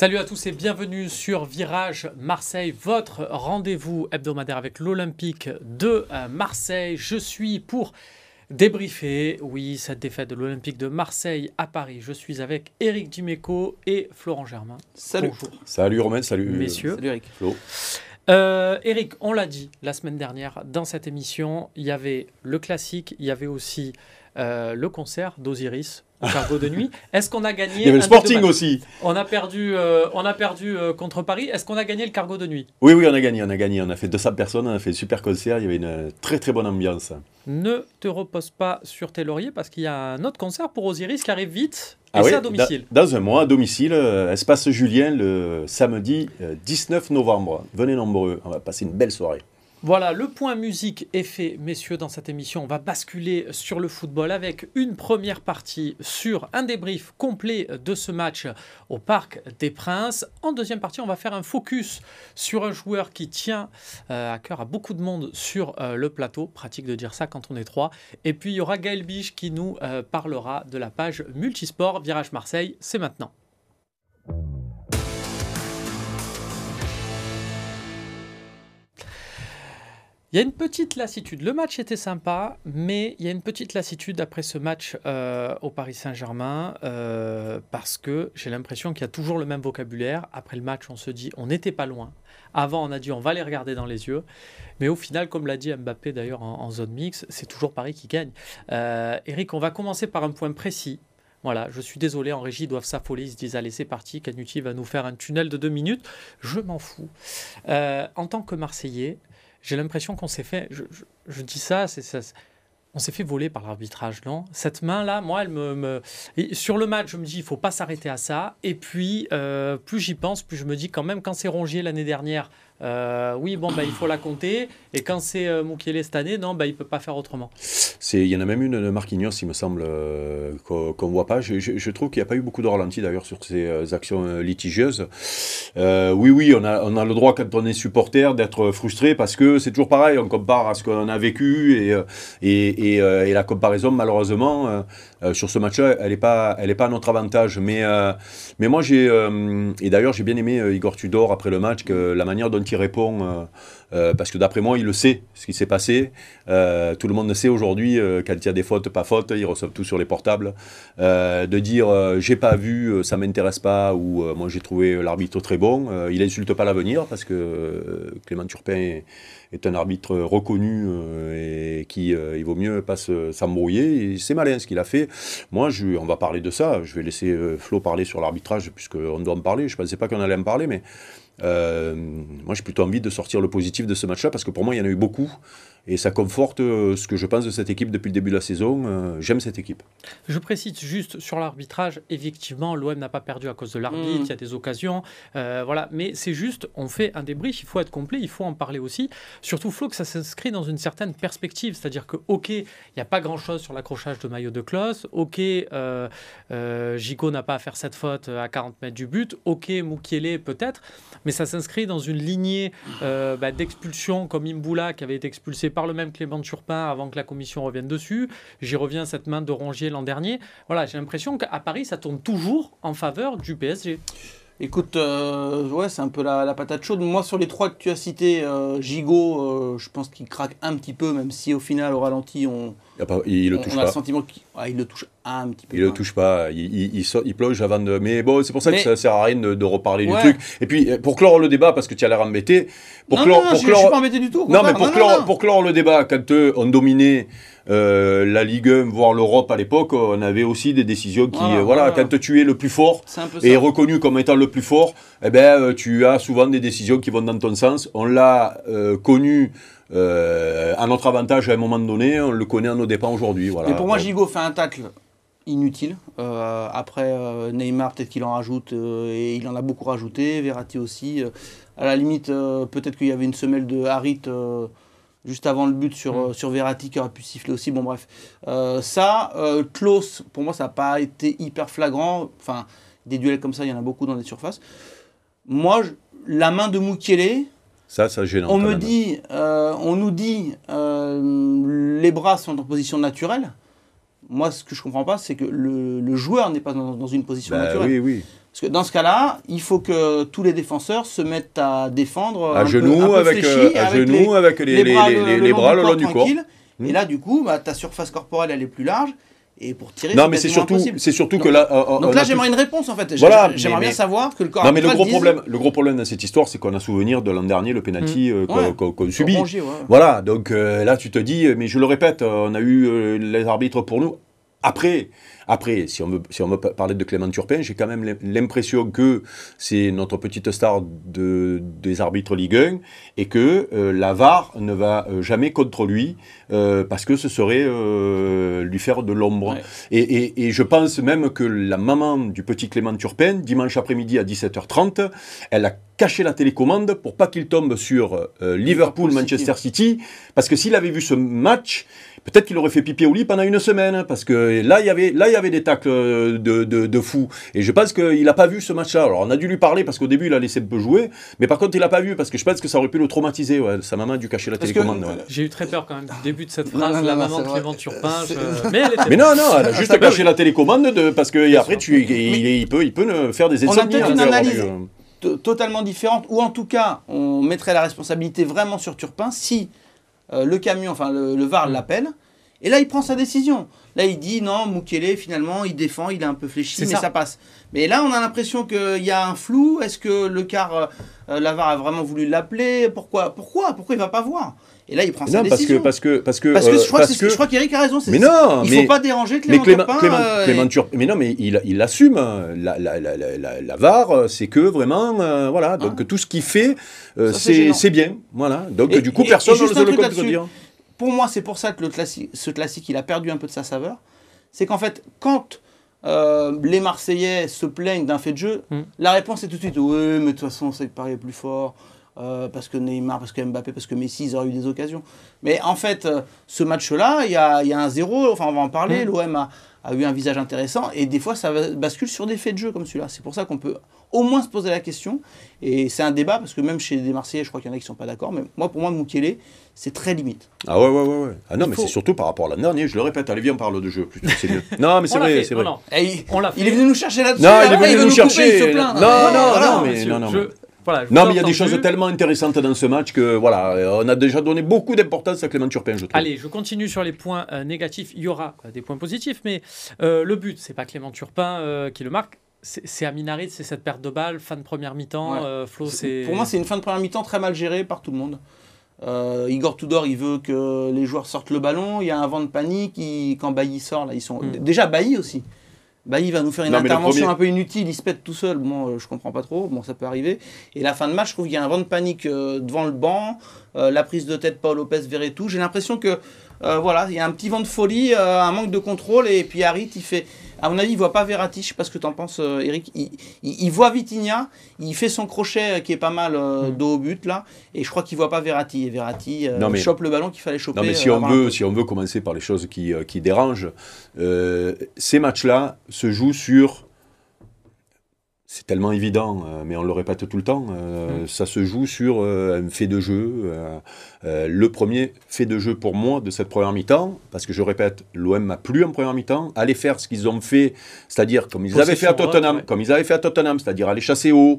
Salut à tous et bienvenue sur Virage Marseille, votre rendez-vous hebdomadaire avec l'Olympique de euh, Marseille. Je suis pour débriefer, oui, cette défaite de l'Olympique de Marseille à Paris. Je suis avec Eric Dimeco et Florent Germain. Salut. Bonjour. Salut Romain, salut Messieurs. Salut Eric. Flo. Euh, Eric, on l'a dit la semaine dernière dans cette émission, il y avait le classique, il y avait aussi euh, le concert d'Osiris au cargo de nuit. Est-ce qu'on a gagné Il y avait le Sporting aussi. On a perdu, euh, on a perdu euh, contre Paris. Est-ce qu'on a gagné le cargo de nuit? Oui, oui, on a gagné, on a gagné. On a fait 200 personnes, on a fait un super concert, il y avait une euh, très très bonne ambiance. Ne te repose pas sur tes lauriers parce qu'il y a un autre concert pour Osiris qui arrive vite et Ah c'est oui, à domicile. Dans, dans un mois, à domicile, euh, Espace Julien, le samedi euh, 19 novembre. Venez nombreux, on va passer une belle soirée. Voilà, le point musique est fait, messieurs, dans cette émission. On va basculer sur le football avec une première partie sur un débrief complet de ce match au Parc des Princes. En deuxième partie, on va faire un focus sur un joueur qui tient euh, à cœur à beaucoup de monde sur euh, le plateau. Pratique de dire ça quand on est trois. Et puis, il y aura Gaël Biche qui nous euh, parlera de la page Multisport Virage Marseille. C'est maintenant. Il y a une petite lassitude. Le match était sympa, mais il y a une petite lassitude après ce match euh, au Paris Saint-Germain euh, parce que j'ai l'impression qu'il y a toujours le même vocabulaire. Après le match, on se dit on n'était pas loin. Avant, on a dit on va les regarder dans les yeux. Mais au final, comme l'a dit Mbappé d'ailleurs en, zone mix, c'est toujours Paris qui gagne. Euh, Eric, on va commencer par un point précis. Voilà, je suis désolé, en régie, ils doivent s'affoler. Ils se disent allez, c'est parti, Canuti va nous faire un tunnel de deux minutes. Je m'en fous. En tant que Marseillais, j'ai l'impression qu'on s'est fait. Je, dis ça, c'est ça. On s'est fait voler par l'arbitrage, non? Cette main-là, moi, elle me, sur le match, je me dis, il faut pas s'arrêter à ça. Et puis, euh, plus j'y pense, plus je me dis, quand même, quand c'est Rongier l'année dernière, euh, oui, bon, bah, il faut la compter. Et quand c'est euh, Mukiele cette année, non, bah, il peut pas faire autrement. Il y en a même une de Marquinhos, il me semble, euh, qu'on ne voit pas. Je, trouve qu'il n'y a pas eu beaucoup de ralenti d'ailleurs sur ces euh, actions litigieuses. Oui, oui, on a, on a le droit quand on est supporter d'être frustré parce que c'est toujours pareil, on compare à ce qu'on a vécu et, et, et, la comparaison, malheureusement, sur ce match-là, elle n'est pas, elle est pas à notre avantage. Mais, mais moi, j'ai, et d'ailleurs, j'ai bien aimé Igor Tudor après le match, que la manière dont il répond. Euh, parce que d'après moi, il le sait, ce qui s'est passé. Euh, tout le monde sait aujourd'hui, euh, y a des fautes, pas fautes, ils reçoivent tout sur les portables. Euh, de dire j'ai pas vu, ça m'intéresse pas, ou moi j'ai trouvé l'arbitre très bon, il insulte pas l'avenir parce que Clément Turpin est, un arbitre reconnu et qui il vaut mieux pas se- s'embrouiller. C'est malin ce qu'il a fait. Moi, on va parler de ça. Je vais laisser Flo parler sur l'arbitrage puisqu'on doit en parler. Je pensais pas qu'on allait en parler, mais moi, j'ai plutôt envie de sortir le positif de ce match-là parce que pour moi, il y en a eu beaucoup et ça conforte euh, ce que je pense de cette équipe depuis le début de la saison. Euh, J'aime cette équipe. Je précise juste sur l'arbitrage, effectivement, l'OM n'a pas perdu à cause de l'arbitre, Mm. il y a des occasions, euh, voilà. Mais c'est juste, on fait un débrief, il faut être complet, il faut en parler aussi. Surtout, Flo, que ça s'inscrit dans une certaine perspective, c'est-à-dire que, ok, il n'y a pas grand-chose sur l'accrochage de maillot de Klaus, ok, euh, euh, Gigot n'a pas à faire cette faute à 40 mètres du but, ok, Moukielé peut-être, mais ça s'inscrit dans une lignée euh, bah, d'expulsion comme Imboula qui avait été expulsé par le même Clément Turpin avant que la commission revienne dessus. J'y reviens cette main de Rongier l'an dernier. Voilà, j'ai l'impression qu'à Paris, ça tourne toujours en faveur du PSG. Écoute, euh, ouais, c'est un peu la, la patate chaude. Moi, sur les trois que tu as cités, euh, Gigot, euh, je pense qu'il craque un petit peu, même si au final, au ralenti, on, Il, a pas- il le on- touche on a le pas. sentiment qu'il ah, il le touche un petit peu. Il le quand touche pas, il, il, il, sort- il plonge avant de. Mais bon, c'est pour ça Mais- que ça sert à rien de, de reparler Ouais. du truc. Et puis, euh, pour clore le débat, parce que tu as l'air embêté, pour non, clore, non, non, pour je, clore- je suis pas embêté du tout. Non, mais pour, clore, pour clore le débat, quand on dominait euh, la Ligue 1, voire l'Europe à l'époque, on avait aussi des décisions qui. Voilà, euh, voilà, voilà. quand tu es le plus fort et reconnu comme étant le plus fort, eh ben, euh, tu as souvent des décisions qui vont dans ton sens. On l'a euh, connu euh, à notre avantage à un moment donné, on le connaît à nos dépens aujourd'hui. Voilà. Mais pour moi, Gigot fait un tacle inutile. Euh, après, euh, Neymar, peut-être qu'il en rajoute, euh, et il en a beaucoup rajouté. Verratti aussi. Euh, à la limite, euh, peut-être qu'il y avait une semelle de Harit euh, juste avant le but sur, Mm. euh, sur Verratti qui aurait pu siffler aussi. Bon, bref. Euh, ça, euh, Klaus, pour moi, ça n'a pas été hyper flagrant. Enfin, des duels comme ça, il y en a beaucoup dans les surfaces. Moi, je- la main de Mukiele, Ça, ça gênant. on me dit, euh, on nous dit, euh, les bras sont en position naturelle. Moi, ce que je comprends pas, c'est que le, le joueur n'est pas dans, dans une position Bah naturelle. oui, oui. Parce que dans ce cas-là, il faut que tous les défenseurs se mettent à défendre À genoux, avec, genoux, les, bras, le- long du le long du corps. tranquille. Hmm. Et là, du coup, bah, ta surface corporelle, elle est plus large. Et pour tirer, Non, mais c'est surtout, impossible. c'est surtout Donc- que là. euh, on Donc là, j'aimerais une réponse en fait. Voilà, J'aimerais bien mais- savoir que le corps Non, mais le gros, dise- problème, le gros problème dans cette histoire, c'est qu'on a souvenir de l'an dernier, le penalty euh, qu'on Ouais. qu'on- qu'on Au subit. Ouais. Voilà, donc euh, là tu te dis, mais je le répète, on a eu euh, les arbitres pour nous. Après, après si, on veut, si on veut pa- parler de Clément Turpin, j'ai quand même l'im- l'impression que c'est notre petite star de, des arbitres Ligue 1 et que euh, la VAR ne va euh, jamais contre lui euh, parce que ce serait euh, lui faire de l'ombre. Ouais. Et, et- et je pense même que la maman du petit Clément Turpin, dimanche après-midi à 17h30, elle a caché la télécommande pour pas qu'il tombe sur euh, Liverpool, Liverpool Manchester City, parce que s'il avait vu ce match, peut-être qu'il aurait fait pipi au lit pendant une semaine, parce que là il y avait là il y avait des tacles euh, de, de, de fou. Et je pense qu'il n'a pas vu ce match-là. Alors on a dû lui parler parce qu'au début il a laissé un peu jouer, mais par contre il n'a pas vu parce que je pense que ça aurait pu le traumatiser. ouais. Sa maman a dû cacher la Parce télécommande. ouais. J'ai eu très peur quand même du début de cette phrase, non, la non, maman c'est de. Clément Turpin. Je- Mais elle était Mais non, non, elle a juste caché la télécommande de, parce que après tu, il, il peut, il peut faire des On a insomnies. peut-être hein, une analyse. totalement différente, ou en tout cas, on mettrait la responsabilité vraiment sur Turpin si euh, le camion, enfin le, le VAR l'appelle, et là il prend sa décision. Là il dit non, Mukele finalement il défend, il est un peu fléchi, mais ça. ça. passe. Mais là on a l'impression qu'il y a un flou, est-ce que le car, euh, euh, la VAR a vraiment voulu l'appeler? Pourquoi? Pourquoi? Pourquoi il va pas voir? Et là il prend sa Non, décision. parce que, parce que, Parce que euh, je crois parce que je crois qu'Eric a raison. Mais non, il mais- faut pas déranger Mais Clément, Clément, euh, Clément et- Turpin- mais non, mais il, il assume. hein. La, la, la, la, la- la VAR, c'est que vraiment, euh, voilà. Donc tout ce qu'il fait, c'est bien, voilà. Donc Et- du coup, et- personne ne le contredire. Pour moi, c'est pour ça que le classique, ce classique, il a perdu un peu de sa saveur. C'est qu'en fait, quand euh, les Marseillais se plaignent d'un fait de jeu, Mm. la réponse est tout de suite Oui, mais de toute façon, c'est que Paris est plus fort. euh, parce que Neymar, parce que Mbappé, parce que Messi, ils auraient eu des occasions. Mais en fait, euh, ce match-là, il y a, il y a un zéro, enfin on va en parler, Mm. l'OM a, a eu un visage intéressant, et des fois ça bascule sur des faits de jeu comme celui-là. C'est pour ça qu'on peut au moins se poser la question, et c'est un débat, parce que même chez des Marseillais, je crois qu'il y en a qui ne sont pas d'accord, mais moi, pour moi, Mukele, c'est très limite. Ah ouais, ouais, ouais. ouais. Ah non, Il mais faut- c'est surtout par rapport à l'an dernier. Je le répète. Allez, viens, on parle de jeu. Plutôt, c'est mieux. Non, mais c'est vrai, c'est vrai. non, Et il, on est venu nous chercher là-dessus. Non, il est venu veut nous couper, chercher. il se plaint. Non, non, non, mais- non, non, je- mais- voilà, Non, mais il y a des choses tellement intéressantes dans ce match que voilà, euh, on a déjà donné beaucoup d'importance à Clément Turpin, je trouve. Allez, je continue sur les points euh, négatifs. Il y aura euh, des points positifs, mais euh, le but, c'est pas Clément Turpin euh, qui le marque. C'est Aminarit, c'est cette perte de balle, fin de première mi-temps. Ouais. euh, Flo, c'est. Pour moi, c'est une fin de première mi-temps très mal gérée par tout le monde. Euh, Igor Tudor, il veut que les joueurs sortent le ballon. Il y a un vent de panique. il- quand Bailly sort, là, ils sont. Mm. Déjà, Bailly aussi. Bailly va nous faire une Non, intervention premier- un peu inutile. Il se pète tout seul. Bon, euh, je comprends pas trop. Bon, ça peut arriver. Et la fin de match, je trouve qu'il y a un vent de panique euh, devant le banc. Euh, la prise de tête, Paul Lopez verrait tout. J'ai l'impression que. euh, voilà, il y a un petit vent de folie, un manque de contrôle. Et puis Harit, il fait. À mon avis, il voit pas Verratti. Je sais pas ce que tu en penses, euh, Eric. Il, il- il voit Vitinha. Il fait son crochet euh, qui est pas mal euh, Mm. dos au but là. Et je crois qu'il voit pas Verratti. Et Verratti euh, Non, mais- chope le ballon qu'il fallait choper. Non, mais si on, veut, si on veut commencer par les choses qui, qui dérangent, ces matchs-là se jouent sur. C'est tellement évident, euh, mais on le répète tout le temps. euh, Ça se joue sur euh, un fait de jeu. euh, le premier fait de jeu pour moi de cette première mi-temps, parce que je répète, l'OM m'a plu en première mi-temps. Aller faire ce qu'ils ont fait, c'est-à-dire comme ils avaient fait à Tottenham, ouais. comme ils avaient fait à Tottenham, c'est-à-dire aller chasser haut,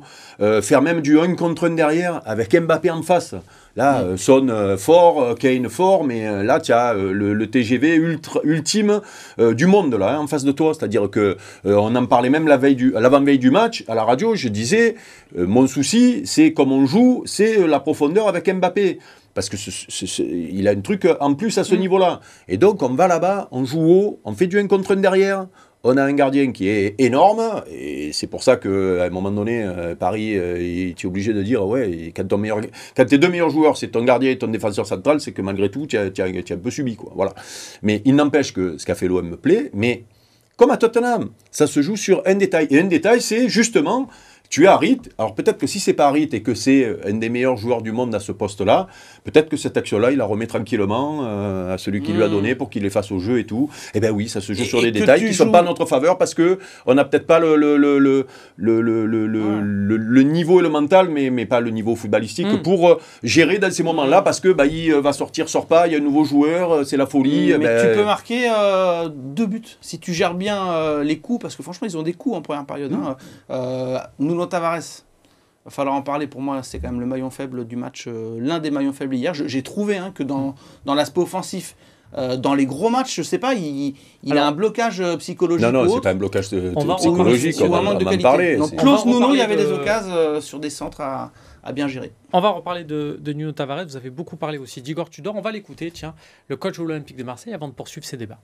faire même du 1 contre 1 derrière avec Mbappé en face. Là, euh, Son euh, fort, euh, Kane fort, mais là, tu as le, le TGV ultra, ultime du monde là, hein, en face de toi. C'est-à-dire que on en parlait même la veille du, l'avant-veille du match à la radio. Je disais, mon souci, c'est comme on joue, c'est la profondeur avec Mbappé. Parce que ce- ce- ce- il a un truc en plus à ce niveau-là. Et donc, on va là-bas, on joue haut, on fait du 1 contre 1 derrière. On a un gardien qui est énorme, et c'est pour ça qu'à un moment donné, euh, Paris, euh, tu es obligé de dire, ouais, quand, ton tes deux meilleurs joueurs, c'est ton gardien et ton défenseur central, c'est que malgré tout, tu as, un peu subi. Quoi. Voilà. Mais il n'empêche que ce qu'a fait l'OM me plaît, mais comme à Tottenham, ça se joue sur un détail. Et un détail, c'est justement, tu as Harit. Alors peut-être que si c'est pas Harit et que c'est un des meilleurs joueurs du monde à ce poste-là, peut-être que cette action-là, il la remet tranquillement euh, à celui qui lui a Hmm. donné pour qu'il les fasse au jeu et tout. Eh bien oui, ça se joue Et- sur des détails qui ne sont pas en notre faveur parce que on n'a peut-être pas le, niveau et le mental, mais, mais pas le niveau footballistique Hmm. pour euh, gérer dans ces moments-là parce que bah, il euh, va sortir, sort pas, il y a un nouveau joueur, c'est la folie. Mais eh ben, tu peux marquer euh, deux buts si tu gères bien euh, les coups, parce que franchement, ils ont des coups en première période. hein. Nuno Tavares, va falloir en parler. Pour moi, c'est quand même le maillon faible du match, euh, l'un des maillons faibles hier. J'ai trouvé hein, que dans, dans l'aspect offensif, euh, dans les gros matchs, je sais pas, il, il Alors- a un blocage euh, psychologique. Non, non, c'est pas un blocage de- On va- on psychologique, on, va en parler. Donc Klaus va Nuno, il y reparler avait de- des occasions euh, sur des centres à, à bien gérer. On va reparler de, de Nuno Tavares. Vous avez beaucoup parlé aussi d'Igor Tudor. On va l'écouter, tiens, le coach de l'Olympique de Marseille, avant de poursuivre ces débats.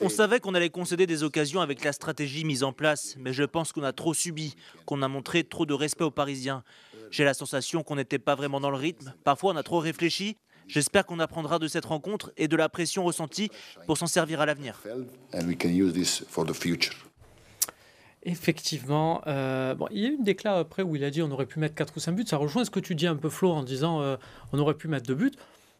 On savait qu'on allait concéder des occasions avec la stratégie mise en place, mais je pense qu'on a trop subi, qu'on a montré trop de respect aux Parisiens. J'ai la sensation qu'on n'était pas vraiment dans le rythme. Parfois, on a trop réfléchi. J'espère qu'on apprendra de cette rencontre et de la pression ressentie pour s'en servir à l'avenir. and we can use this for the future. Effectivement, euh, bon, il y a eu une déclat après où il a dit on aurait pu mettre 4 ou 5 buts. Ça rejoint ce que tu dis un peu, Flo, en disant euh, on aurait pu mettre 2 buts.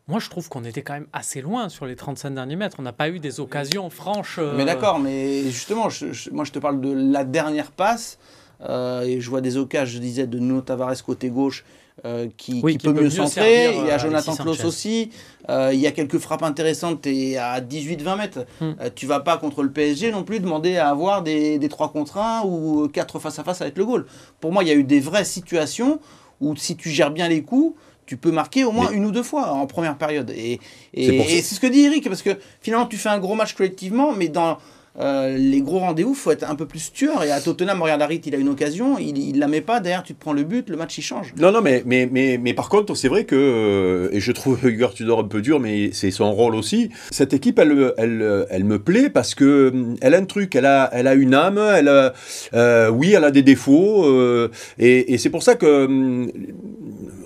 Moi, je trouve qu'on était quand même assez loin sur les 35 derniers mètres. On n'a pas eu des occasions franches. euh, Mais d'accord, mais justement, je- je- moi je te parle de la dernière passe. euh, et je vois des occasions, je disais, de Nuno Tavares côté gauche euh, qui, Oui, qui qui peut peut mieux centrer. servir, Il y a Jonathan Klaus aussi. Il y a quelques frappes intéressantes et à 18-20 mètres. Euh, tu vas pas contre le PSG non plus demander à avoir des, des 3 contre 1 ou 4 face à face avec le goal. Pour moi, il y a eu des vraies situations où si tu gères bien les coups, tu peux marquer au moins Mais- une ou deux fois en première période. Et, et- C'est ce que dit Eric, parce que finalement, tu fais un gros match collectivement, mais dans euh, les gros rendez-vous, faut être un peu plus tueur. Et à Tottenham, regarde Harit, il a une occasion, il, il la met pas, derrière, tu te prends le but, le match il change. Non, non, mais, mais, mais, mais par contre, c'est vrai que, euh, et je trouve Hugo Tudor un peu dur, mais c'est son rôle aussi. Cette équipe, elle, elle, elle me plaît parce que hum, elle a un truc, elle a, elle a une âme, elle a, euh, oui, elle a des défauts, euh, et, et c'est pour ça que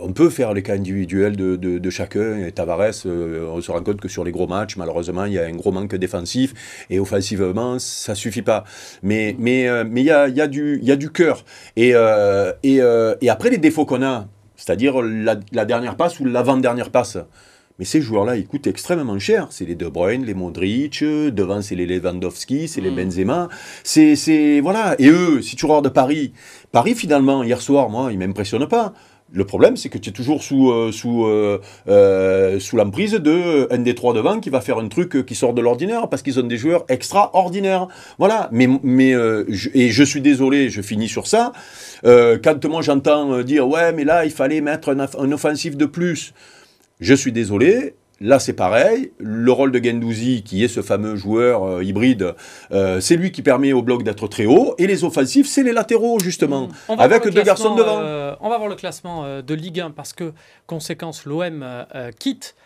on peut faire les cas individuels de, de, de chacun. Et Tavares, euh, on se rend compte que sur les gros matchs, malheureusement, il y a un gros manque défensif, et offensivement, ça suffit pas. Mais mais euh, mais il y a, y a du y a du cœur. Et euh, et, et après les défauts qu'on a, c'est-à-dire la, la dernière passe ou l'avant-dernière passe. Mais ces joueurs-là, ils coûtent extrêmement cher. C'est les De Bruyne, les Modric, devant c'est les Lewandowski, c'est les Mm. Benzema. C'est, c'est, voilà. Et eux, si tu regardes Paris, Paris finalement, hier soir, moi, il m'impressionne pas. Le problème, c'est que tu es toujours sous, euh, euh, euh, l'emprise de des trois devant qui va faire un truc qui sort de l'ordinaire parce qu'ils ont des joueurs extraordinaires. Voilà. Mais, mais je- et je suis désolé, je finis sur ça. Quand moi j'entends dire ouais, mais là il fallait mettre un, un offensif de plus, je suis désolé. Là, c'est pareil. Le rôle de Gendouzi, qui est ce fameux joueur euh, hybride, euh, c'est lui qui permet au bloc d'être très haut. Et les offensifs, c'est les latéraux, justement. Va Avec deux garçons devant. euh, on va voir le classement de Ligue 1 parce que, conséquence, l'OM quitte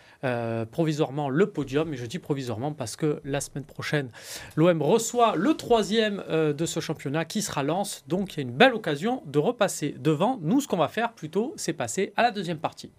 provisoirement le podium. Et je dis provisoirement parce que la semaine prochaine, l'OM reçoit le troisième de ce championnat qui sera Lens. Donc il y a une belle occasion de repasser devant. Nous, ce qu'on va faire plutôt, c'est passer à la deuxième partie.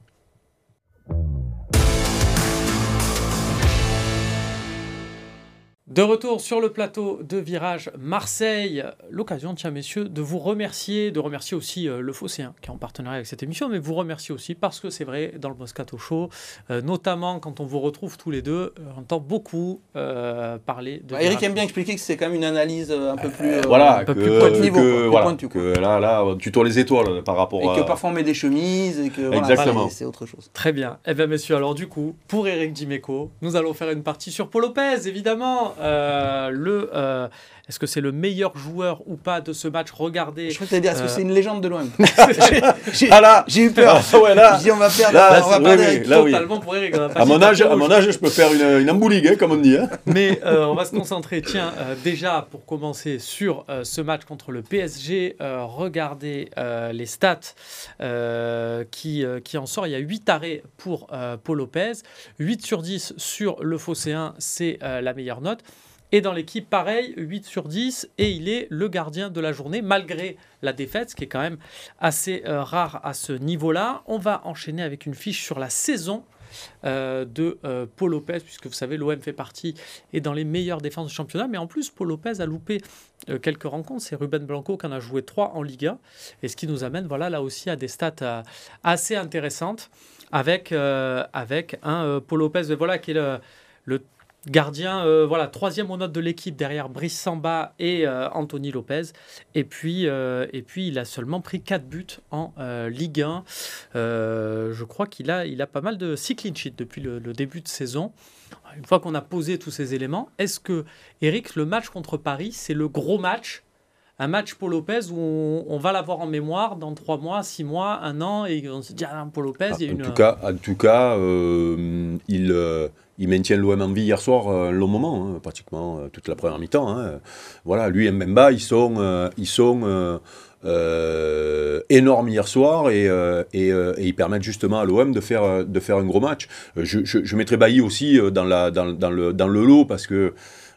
De retour sur le plateau de Virage Marseille, l'occasion, tiens messieurs, de vous remercier, de remercier aussi euh, le Phocéen qui est en partenariat avec cette émission, mais vous remercier aussi parce que c'est vrai, dans le Moscato Show, euh, notamment quand on vous retrouve tous les deux, euh, on entend beaucoup euh, parler de... Bah, Eric aime bien expliquer que c'est quand même une analyse un peu plus. voilà, un peu que, plus pointu niveau, que, voilà, pointu, que là, là, tu tournes les étoiles par rapport Et à. que parfois on met des chemises et que Exactement. c'est- c'est autre chose. Très bien. Eh bien, messieurs, alors du coup, pour Eric Dimeco, nous allons faire une partie sur Paul Lopez, évidemment. Euh, le, euh, est-ce que c'est le meilleur joueur ou pas de ce match Regardez. Je crois que dire, est-ce que Euh, c'est une légende de l'OM J'ai Ah là j'ai eu peur. Ah ouais, là. Je dis, on va perdre, Là, on va perdre oui, Eric. oui, là, oui. Totalement pour Eric. on À dit mon, âge, à mon âge, je peux faire une, une embouligue, hein, comme on dit. hein. Mais euh, on va se concentrer, tiens, euh, déjà pour commencer sur euh, ce match contre le PSG. euh, regardez euh, les stats euh, qui, euh, qui en sort. Il y a 8 arrêts pour euh, Paul Lopez, 8 sur 10 sur le Phocéen, c'est euh, la meilleure note. Et dans l'équipe, pareil, 8 sur 10, et il est le gardien de la journée, malgré la défaite, ce qui est quand même assez euh, rare à ce niveau-là. On va enchaîner avec une fiche sur la saison euh, de euh, Paul Lopez, puisque vous savez, l'OM fait partie et dans les meilleures défenses du championnat. Mais en plus, Paul Lopez a loupé quelques rencontres. C'est Ruben Blanco qui en a joué 3 en Liga. Et ce qui nous amène voilà, là aussi à des stats assez intéressantes avec, avec un Paul Lopez voilà, qui est le, le Gardien, euh, voilà, troisième aux notes de l'équipe derrière Brice Samba et euh, Anthony Lopez. Et puis, euh, et puis, il a seulement pris 4 buts en Ligue 1. je crois qu'il a, pas mal de 6 clean depuis le, début de saison. Une fois qu'on a posé tous ces éléments, est-ce que, Eric, le match contre Paris, c'est le gros match un match pour Lopez où on, va l'avoir en mémoire dans 3 mois, 6 mois, 1 an, et on se dit, ah, Paul Lopez, ah, il y a en une... Tout cas, en tout cas, il il maintient l'OM en vie hier soir euh, un long moment, hein, pratiquement euh, toute la première mi-temps. Hein. Voilà, lui et Mbemba, ils sont, euh, ils sont énormes hier soir et, et, ils permettent justement à l'OM de faire, de faire un gros match. Je, je, mettrai Bailly aussi dans, la, dans, dans, le, dans le lot parce que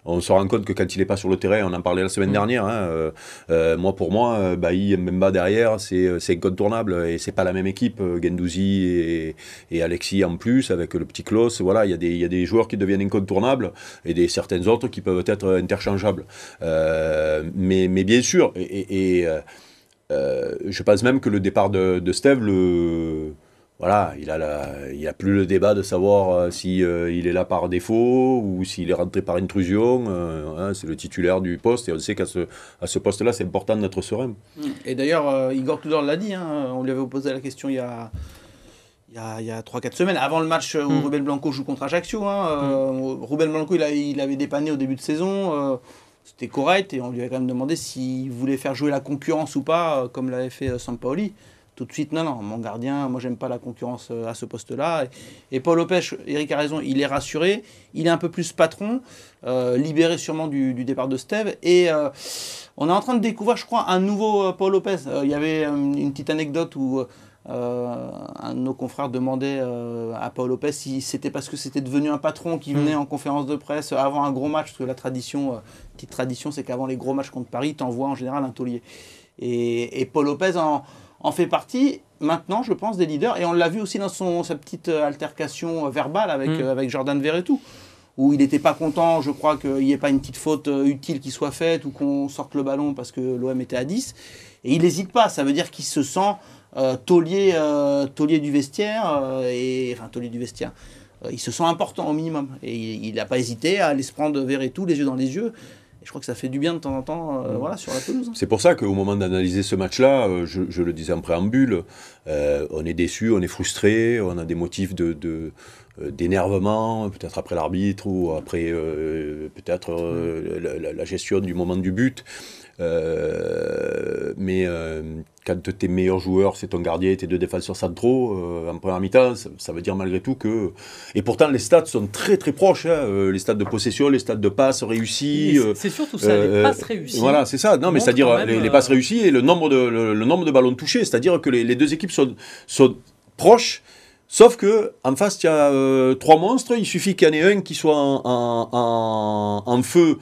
on se rend compte que quand il n'est pas sur le terrain, on en parlait la semaine mm. dernière, hein, euh, euh, moi pour moi, Bailly Mbemba derrière, c'est incontournable et c'est pas la même équipe, Gendouzi et, Alexis en plus, avec le petit Klaus, voilà, il y, a des joueurs qui deviennent incontournables et des certains autres qui peuvent être interchangeables. mais, bien sûr, et, je pense même que le départ de, de Steve, le voilà, il a, il a plus le débat de savoir euh, si euh, il est là par défaut ou s'il est rentré par intrusion. Euh, hein, c'est le titulaire du poste et on sait qu'à ce, à ce poste-là, c'est important d'être serein. Et d'ailleurs, Igor Tudor l'a dit, hein, on lui avait posé la question il y a, il y a, 3-4 semaines, avant le match où mm. Ruben Blanco joue contre Ajaccio. Hein, mm. Ruben Blanco, il, il, avait dépanné au début de saison. c'était correct et on lui avait quand même demandé s'il voulait faire jouer la concurrence ou pas, comme l'avait fait Sampaoli tout de suite, non, non, mon gardien, moi j'aime pas la concurrence euh, à ce poste-là. Et, Paul Lopez, Eric a raison, il est rassuré, il est un peu plus patron, euh, libéré sûrement du, départ de Steve. Et euh, on est en train de découvrir, je crois, un nouveau Paul Lopez. Il y avait une petite anecdote où un de nos confrères demandait à Paul Lopez si c'était parce que c'était devenu un patron qui venait mm. en conférence de presse avant un gros match, parce que la tradition, petite tradition, c'est qu'avant les gros matchs contre Paris, t'envoies en général un taulier. Et, et Paul Lopez en en fait partie maintenant, je pense, des leaders. Et on l'a vu aussi dans son, sa petite euh, altercation euh, verbale avec, mm. euh, avec Jordan Verretou, où il n'était pas content, je crois, qu'il n'y ait pas une petite faute utile qui soit faite ou qu'on sorte le ballon parce que l'OM était à 10. Et il n'hésite pas, ça veut dire qu'il se sent taulier, taulier du vestiaire, et, enfin taulier du vestiaire. il se sent important au minimum. Et il n'a pas hésité à aller se prendre Verretou les yeux dans les yeux je crois que ça fait du bien de temps en temps euh, mm. voilà, sur la pelouse. Hein. C'est pour ça qu'au moment d'analyser ce match-là, euh, je, le disais en préambule, euh, on est déçu, on est frustré, on a des motifs de, d'énervement, peut-être après l'arbitre ou après peut-être la, la, gestion du moment du but. mais quand tes meilleurs joueurs, c'est ton gardien et tes deux défenseurs centraux euh, en première mi-temps, ça, veut dire malgré tout que. Et pourtant, les stats sont très très proches. Hein, euh, les stats de possession, les stats de passes réussies. Euh, c'est surtout ça, les passes réussies. Voilà, c'est ça. Non, mais c'est-à-dire les, passes réussies et le nombre de, le, nombre de ballons touchés. C'est-à-dire que les, deux équipes sont, sont proches. Sauf que en face, il y a trois monstres. Il suffit qu'il y en ait un qui soit en, en, en feu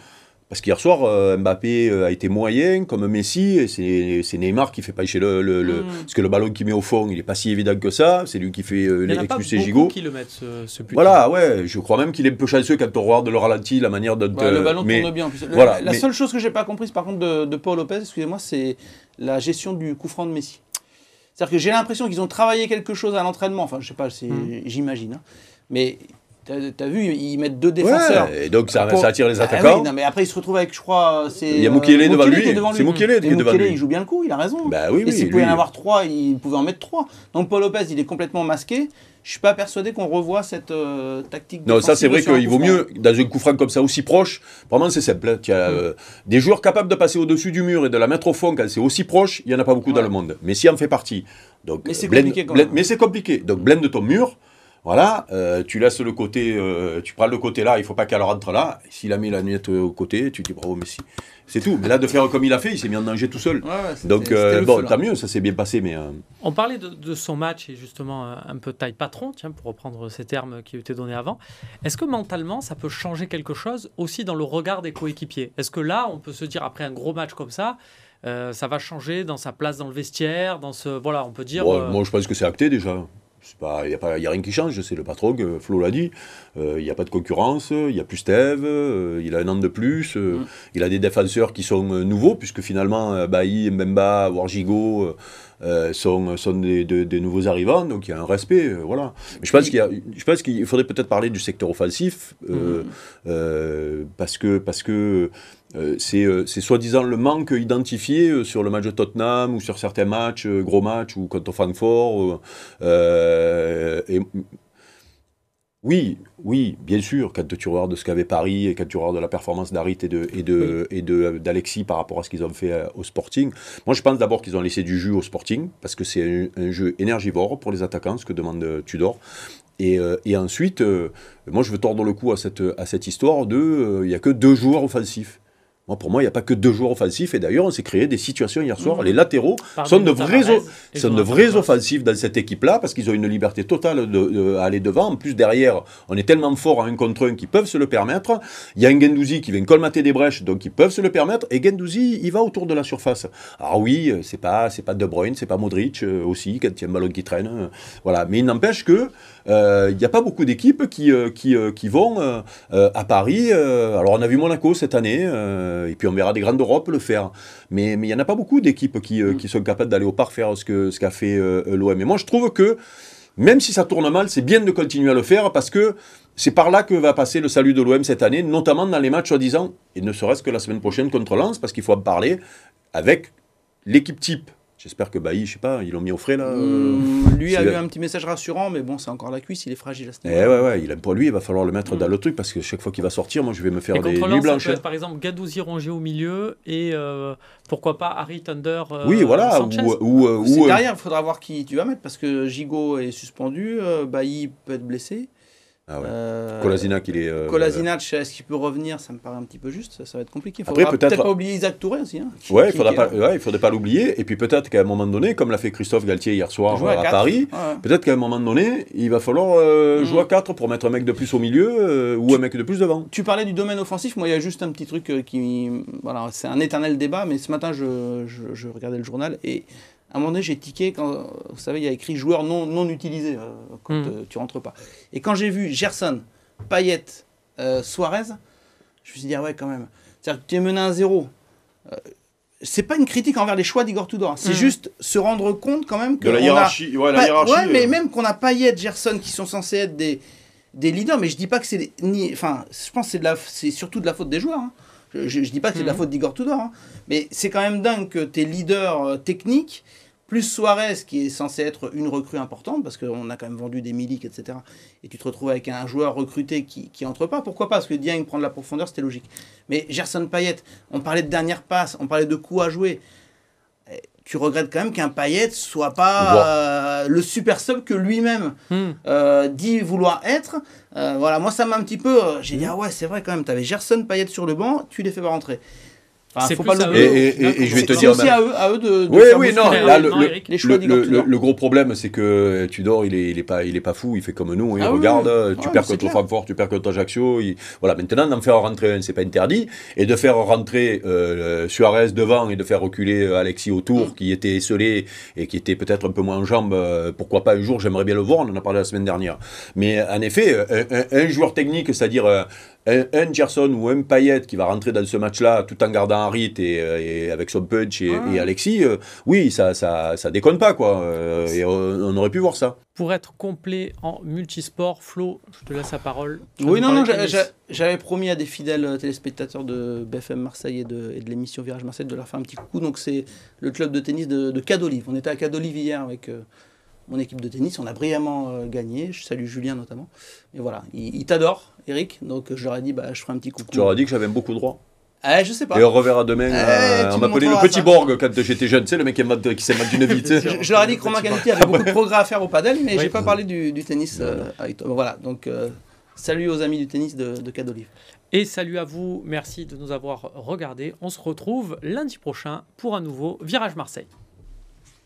parce qu'hier soir, euh, Mbappé euh, a été moyen, comme Messi, et c'est Neymar qui fait pas le, le, le mm. Parce que le ballon qu'il met au fond, il n'est pas si évident que ça. C'est lui qui fait euh, expulser Gigot. qui le mettent, ce, ce Voilà, ouais. Je crois même qu'il est un peu chanceux quand on regarde le ralenti, la manière dont. le ballon tourne bien. voilà, la seule chose que j'ai pas comprise, par contre, de, de Paul Lopez, excusez-moi, c'est la gestion du coup franc de Messi. C'est-à-dire que j'ai l'impression qu'ils ont travaillé quelque chose à l'entraînement. Enfin, je sais pas, mm. j'imagine. Hein. Mais T'as vu, ils mettent deux défenseurs. et donc ça, attire les ah attaquants. non, mais après, il se retrouve avec, je crois, c'est. Il y a Moukielé devant lui. C'est Moukielé qui est devant lui. il joue bien le coup, il a raison. Bah oui, et s'il pouvait en avoir trois, il pouvait en mettre trois. Donc Paul Lopez, il est complètement masqué. Je suis pas persuadé qu'on revoit cette euh, tactique. Non, ça c'est vrai qu'il vaut mieux, dans un coup franc comme ça aussi proche, vraiment c'est simple. Hein. Tu as mm. euh, des joueurs capables de passer au-dessus du mur et de la mettre au fond quand c'est aussi proche, il n'y en a pas beaucoup dans le monde. Mais si en fait partie. Donc, mais c'est compliqué Mais c'est compliqué. Donc blende ton mur. Voilà, euh, tu laisses le côté, euh, tu prends le côté là, il faut pas qu'elle rentre là. S'il a mis la lunette au côté, tu dis bravo Messi. C'est tout. Mais là, de faire comme il a fait, il s'est mis en danger tout seul. Donc, euh, bon, tant mieux, ça s'est bien passé. Mais, On parlait de, son match et justement un peu taille patron, tiens, pour reprendre ces termes qui étaient donnés avant. Est-ce que mentalement, ça peut changer quelque chose aussi dans le regard des coéquipiers? Est-ce que là, on peut se dire, après un gros match comme ça, ça va changer dans sa place dans le vestiaire, dans ce voilà, on peut dire. Moi, je pense que c'est acté déjà. Il n'y a, a, rien qui change, c'est le patron, Flo l'a dit. Euh, il n'y a pas de concurrence, il n'y a plus Steve, euh, il a un an de plus, euh, mm. il a des défenseurs qui sont nouveaux, puisque finalement, Bailly, Mbemba, Wargigo sont, sont des, des, nouveaux arrivants, donc il y a un respect. voilà. Mais je pense qu'il qu'il faudrait peut-être parler du secteur offensif, mm. parce que. Parce que euh, euh, c'est soi-disant le manque identifié euh, sur le match de Tottenham ou sur certains matchs, gros matchs ou contre Francfort. et, oui, oui, bien sûr, quand tu regardes de ce qu'avait Paris et quand tu regardes de la performance d'Arit et de et de et de d'Alexis par rapport à ce qu'ils ont fait au Sporting. Moi, je pense d'abord qu'ils ont laissé du jus au Sporting parce que c'est un, jeu énergivore pour les attaquants, ce que demande Tudor. Et, et ensuite, moi, je veux tordre le cou à cette à cette histoire de il n'y a que deux joueurs offensifs pour moi, il n'y a pas que deux joueurs offensifs. Et d'ailleurs, on s'est créé des situations hier soir. Mmh. Les latéraux sont de, vrais, sont de vrais offensifs dans cette équipe-là parce qu'ils ont une liberté totale de, aller devant. En plus, derrière, on est tellement fort à un contre un qu'ils peuvent se le permettre. Il y a un Gendouzi qui vient colmater des brèches, donc ils peuvent se le permettre. Et Gendouzi, il va autour de la surface. Alors oui, c'est pas, c'est pas De Bruyne, c'est pas Modric euh, aussi, quand il y a un ballon qui traîne. Euh, voilà. Mais il n'empêche que euh, il n'y a pas beaucoup d'équipes qui, qui, qui, vont à Paris. alors on a vu Monaco cette année. Euh, et puis on verra des grandes d'Europe le faire. Mais il n'y en a pas beaucoup d'équipes qui, euh, qui, sont capables d'aller au parc faire ce qu'a ce qu'a fait euh, l'OM. Et moi, je trouve que même si ça tourne mal, c'est bien de continuer à le faire parce que c'est par là que va passer le salut de l'OM cette année, notamment dans les matchs soi-disant, et ne serait-ce que la semaine prochaine contre Lens, parce qu'il faut en parler avec l'équipe type J'espère que Bailly, je sais pas, ils l'ont mis au frais là. Mmh, lui a eu un petit message rassurant, mais bon, c'est encore la cuisse, il est fragile à ce niveau. Eh ouais, ouais, il aime pour lui, il va falloir le mettre dans le truc parce que chaque fois qu'il va sortir, moi je vais me faire des nuits blanches. par exemple, Gadouzi rangé au milieu et euh, pourquoi pas Harry Thunder. Euh, oui, voilà. Ou, ou, ou derrière, il faudra voir qui tu vas mettre parce que Gigot est suspendu, euh, Bailly peut être blessé. Ah ouais. Euh, Kolasinac, il est. Euh, est-ce qu'il peut revenir? Ça me paraît un petit peu juste. Ça, va être compliqué. Il faudra peut-être pas oublier Isaac Touré aussi. Hein, ouais, il faudra pas, ouais, il faudrait pas l'oublier. Et puis peut-être qu'à un moment donné, comme l'a fait Christophe Galtier hier soir à, Paris, peut-être qu'à un moment donné, il va falloir euh, mm. jouer à 4 pour mettre un mec de plus au milieu ou un mec de plus devant. Tu parlais du domaine offensif. Moi, il y a juste un petit truc qui. Voilà, c'est un éternel débat. Mais ce matin, je, je, je regardais le journal et à un moment donné, j'ai tiqué quand, vous savez, il y a écrit joueur non, non utilisé quand mm. tu rentres pas. Et quand j'ai vu Gerson Payet, euh, Suarez, je me suis dit, ah ouais, quand même. C'est-à-dire que tu es mené à zéro. Euh, c'est pas une critique envers les choix d'Igor Tudor. C'est mhm. juste se rendre compte quand même que. De la hiérarchie. ouais, la hiérarchie ouais, mais euh. même qu'on a Payet, Gerson qui sont censés être des, des leaders, mais je dis pas que c'est. Ni... Enfin, je pense que c'est surtout de la faute des joueurs. Hein. Je, ne dis pas que c'est de la mhm. faute d'Igor Tudor. Hein. Mais c'est quand même dingue que tes leaders techniques plus Suarez qui est censé être une recrue importante, parce qu'on a quand même vendu des Milik, etc. Et tu te retrouves avec un joueur recruté qui, qui entre pas. Pourquoi pas Parce que Dieng prend de la profondeur, c'était logique. Mais Gerson Payet, on parlait de dernière passe, on parlait de coups à jouer. Eh, tu regrettes quand même qu'un Payet soit pas euh, le super sub que lui-même hmm. euh, dit vouloir être. Euh, voilà, moi ça m'a un petit peu. J'ai dit, hmm. ah ouais, c'est vrai quand même, tu avais Gerson Payet sur le banc, tu les fais pas rentrer c'est faut pas et, et, et, je vais te dire. aussi à eux, à eux de, oui, oui, non. Là, le, choix le, le, le, gros problème, c'est que Tudor, il est, il est pas, il est pas fou. Il fait comme nous. Il ah regarde. Tu perds contre Francfort, tu perds contre Ajaccio. Voilà. Maintenant, d'en faire rentrer un, c'est pas interdit, et de faire rentrer euh, Suarez devant et de faire reculer euh, Alexis autour, mm. qui était esselé et qui était peut-être un peu moins en jambes. Euh, pourquoi pas un jour J'aimerais bien le voir. On en a parlé la semaine dernière. Mais en effet, un, un joueur technique, c'est-à-dire un, Gerson ou un Payet qui va rentrer dans ce match-là tout en gardant Harit et, euh, et, avec son punch et, Alexis, euh, oui, ça, ça, ça, déconne pas, quoi. Euh, et on, aurait pu voir ça. Pour être complet en multisport, Flo, je te laisse la parole. Oui, non, non, j'avais promis à des fidèles téléspectateurs de BFM Marseille et de, de l'émission Virage Marseille de leur faire un petit coup. Donc, c'est le club de tennis de, de Cadolive. On était à Cadolive hier avec mon équipe de tennis. On a brillamment euh, gagné. Je salue Julien notamment. Et voilà, il, t'adore, Eric. Donc je leur ai dit, bah, je ferai un petit coucou. Tu leur as dit que j'avais beaucoup de droits Eh, je sais pas. Et on reverra demain. Eh, euh, on m'appelait le petit ça. Borg quand j'étais jeune. Tu sais, le mec qui, s'est mal d'une vite. Je, je leur ai dit que Romain Canuti avait beaucoup de progrès à faire au padel, mais j'ai pas parlé du, du tennis euh, avec toi. Voilà, donc euh, salut aux amis du tennis de, de Cadolive. Et salut à vous, merci de nous avoir regardés. On se retrouve lundi prochain pour un nouveau Virage Marseille.